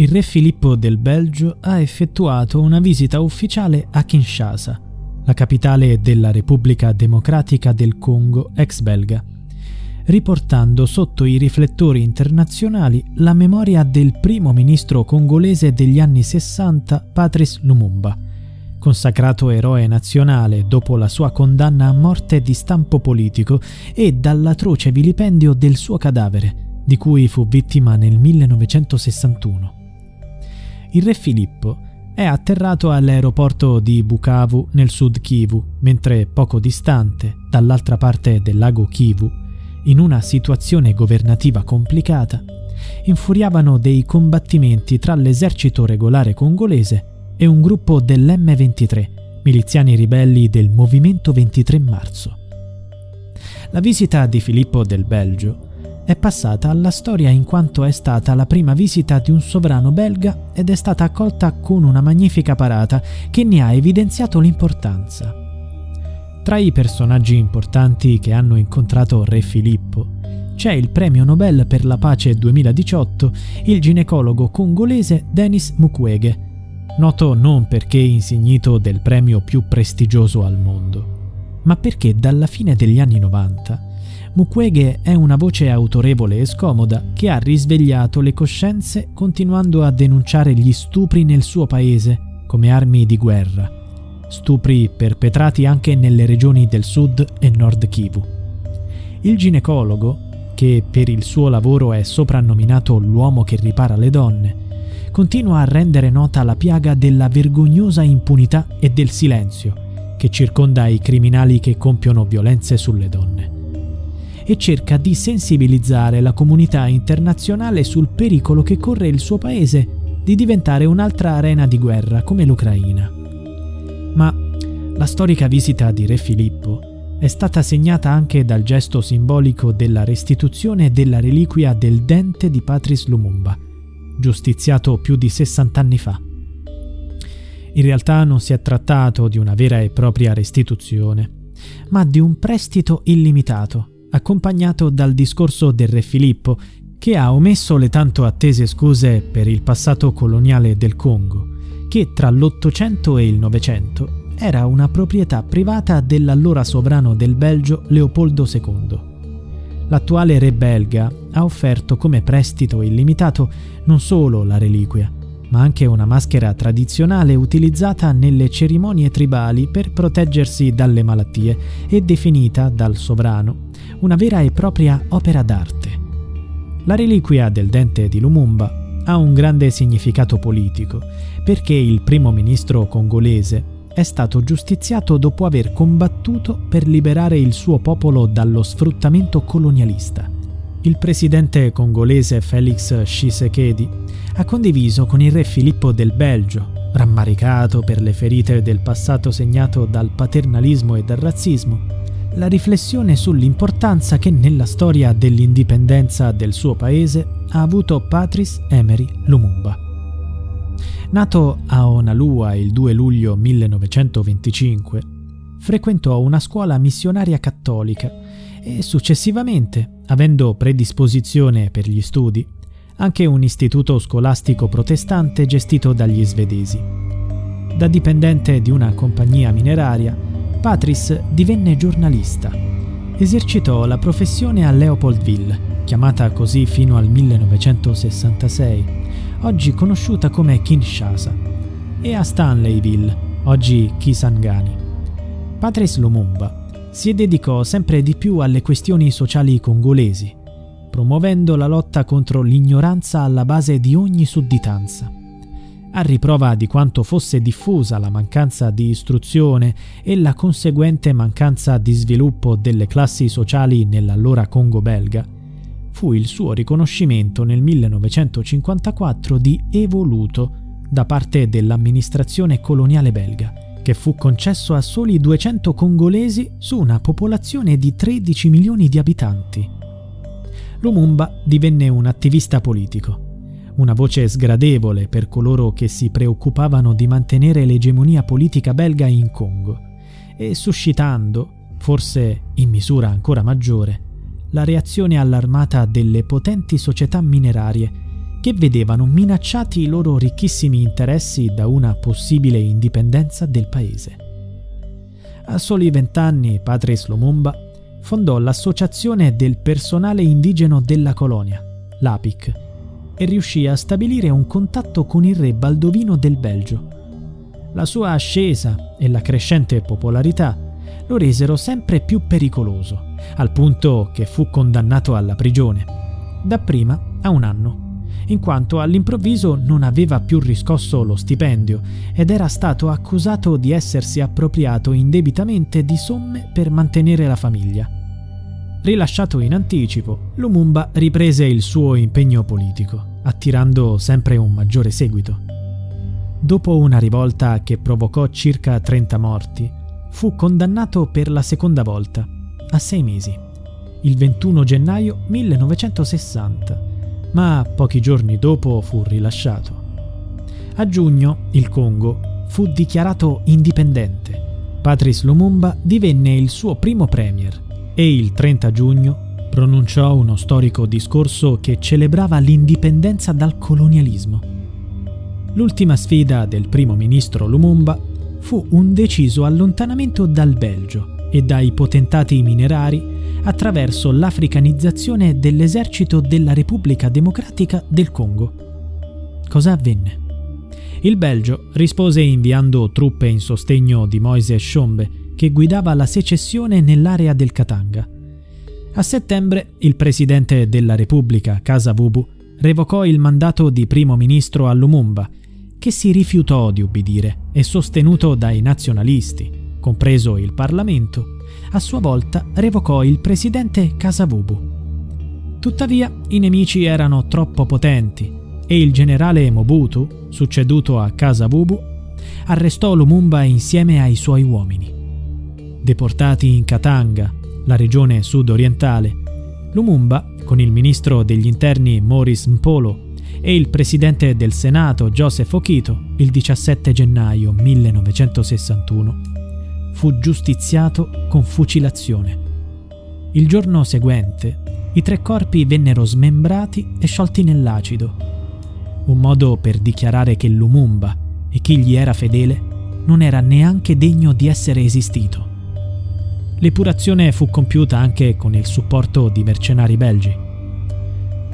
il re Filippo del Belgio ha effettuato una visita ufficiale a Kinshasa, la capitale della Repubblica Democratica del Congo ex belga, riportando sotto i riflettori internazionali la memoria del primo ministro congolese degli anni 60 Patrice Lumumba, consacrato eroe nazionale dopo la sua condanna a morte di stampo politico e dall'atroce vilipendio del suo cadavere, di cui fu vittima nel 1961 il re Filippo è atterrato all'aeroporto di Bukavu nel sud Kivu, mentre poco distante, dall'altra parte del lago Kivu, in una situazione governativa complicata, infuriavano dei combattimenti tra l'esercito regolare congolese e un gruppo dell'M23, miliziani ribelli del Movimento 23 Marzo. La visita di Filippo del Belgio è passata alla storia in quanto è stata la prima visita di un sovrano belga ed è stata accolta con una magnifica parata che ne ha evidenziato l'importanza. Tra i personaggi importanti che hanno incontrato Re Filippo c'è il premio Nobel per la pace 2018, il ginecologo congolese Denis Mukwege, noto non perché insignito del premio più prestigioso al mondo, ma perché dalla fine degli anni 90 Mukwege è una voce autorevole e scomoda che ha risvegliato le coscienze continuando a denunciare gli stupri nel suo paese come armi di guerra, stupri perpetrati anche nelle regioni del sud e nord Kivu. Il ginecologo, che per il suo lavoro è soprannominato l'uomo che ripara le donne, continua a rendere nota la piaga della vergognosa impunità e del silenzio che circonda i criminali che compiono violenze sulle donne e cerca di sensibilizzare la comunità internazionale sul pericolo che corre il suo paese di diventare un'altra arena di guerra come l'Ucraina. Ma la storica visita di Re Filippo è stata segnata anche dal gesto simbolico della restituzione della reliquia del dente di Patrice Lumumba, giustiziato più di 60 anni fa. In realtà non si è trattato di una vera e propria restituzione, ma di un prestito illimitato accompagnato dal discorso del re Filippo, che ha omesso le tanto attese scuse per il passato coloniale del Congo, che tra l'Ottocento e il Novecento era una proprietà privata dell'allora sovrano del Belgio Leopoldo II. L'attuale re belga ha offerto come prestito illimitato non solo la reliquia, ma anche una maschera tradizionale utilizzata nelle cerimonie tribali per proteggersi dalle malattie e definita dal sovrano una vera e propria opera d'arte. La reliquia del dente di Lumumba ha un grande significato politico, perché il primo ministro congolese è stato giustiziato dopo aver combattuto per liberare il suo popolo dallo sfruttamento colonialista. Il presidente congolese Felix Tshisekedi ha condiviso con il re Filippo del Belgio, rammaricato per le ferite del passato segnato dal paternalismo e dal razzismo, la riflessione sull'importanza che nella storia dell'indipendenza del suo paese ha avuto Patrice Emery Lumumba. Nato a Onalua il 2 luglio 1925, frequentò una scuola missionaria cattolica e successivamente, avendo predisposizione per gli studi, anche un istituto scolastico protestante gestito dagli svedesi. Da dipendente di una compagnia mineraria, Patrice divenne giornalista. Esercitò la professione a Leopoldville, chiamata così fino al 1966, oggi conosciuta come Kinshasa, e a Stanleyville, oggi Kisangani. Patrice Lumumba si dedicò sempre di più alle questioni sociali congolesi, promuovendo la lotta contro l'ignoranza alla base di ogni sudditanza a riprova di quanto fosse diffusa la mancanza di istruzione e la conseguente mancanza di sviluppo delle classi sociali nell'allora Congo belga, fu il suo riconoscimento nel 1954 di evoluto da parte dell'amministrazione coloniale belga, che fu concesso a soli 200 congolesi su una popolazione di 13 milioni di abitanti. Lumumba divenne un attivista politico, una voce sgradevole per coloro che si preoccupavano di mantenere l'egemonia politica belga in Congo e suscitando, forse in misura ancora maggiore, la reazione allarmata delle potenti società minerarie che vedevano minacciati i loro ricchissimi interessi da una possibile indipendenza del paese. A soli vent'anni Patrice Lumumba fondò l'Associazione del personale indigeno della colonia, l'APIC, e riuscì a stabilire un contatto con il re Baldovino del Belgio. La sua ascesa e la crescente popolarità lo resero sempre più pericoloso, al punto che fu condannato alla prigione, dapprima a un anno in quanto all'improvviso non aveva più riscosso lo stipendio ed era stato accusato di essersi appropriato indebitamente di somme per mantenere la famiglia. Rilasciato in anticipo, Lumumba riprese il suo impegno politico, attirando sempre un maggiore seguito. Dopo una rivolta che provocò circa 30 morti, fu condannato per la seconda volta, a sei mesi, il 21 gennaio 1960 ma pochi giorni dopo fu rilasciato. A giugno il Congo fu dichiarato indipendente. Patrice Lumumba divenne il suo primo premier e il 30 giugno pronunciò uno storico discorso che celebrava l'indipendenza dal colonialismo. L'ultima sfida del primo ministro Lumumba fu un deciso allontanamento dal Belgio e dai potentati minerari attraverso l'africanizzazione dell'esercito della Repubblica Democratica del Congo. Cosa avvenne? Il Belgio rispose inviando truppe in sostegno di Moise Shombe, che guidava la secessione nell'area del Katanga. A settembre il presidente della Repubblica, Kasavubu, revocò il mandato di primo ministro a Lumumba, che si rifiutò di ubbidire e sostenuto dai nazionalisti, compreso il Parlamento, a sua volta revocò il presidente Kasavubu. Tuttavia i nemici erano troppo potenti e il generale Mobutu, succeduto a Kasavubu, arrestò Lumumba insieme ai suoi uomini. Deportati in Katanga, la regione sud-orientale, Lumumba, con il ministro degli interni Maurice Mpolo e il presidente del Senato Joseph Okito, il 17 gennaio 1961, fu giustiziato con fucilazione. Il giorno seguente i tre corpi vennero smembrati e sciolti nell'acido, un modo per dichiarare che Lumumba e chi gli era fedele non era neanche degno di essere esistito. L'epurazione fu compiuta anche con il supporto di mercenari belgi.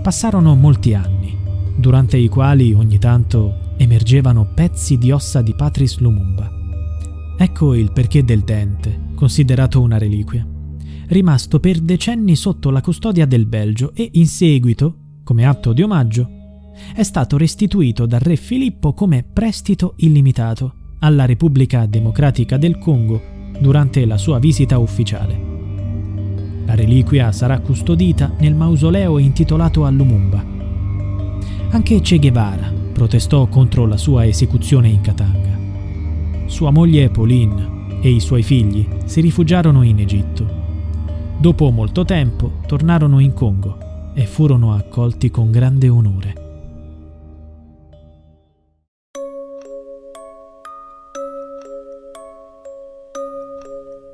Passarono molti anni, durante i quali ogni tanto emergevano pezzi di ossa di Patrice Lumumba. Ecco il perché del dente, considerato una reliquia. Rimasto per decenni sotto la custodia del Belgio e in seguito, come atto di omaggio, è stato restituito dal re Filippo come prestito illimitato alla Repubblica Democratica del Congo durante la sua visita ufficiale. La reliquia sarà custodita nel mausoleo intitolato a Lumumba. Anche Che Guevara protestò contro la sua esecuzione in Katanga. Sua moglie Pauline e i suoi figli si rifugiarono in Egitto. Dopo molto tempo tornarono in Congo e furono accolti con grande onore.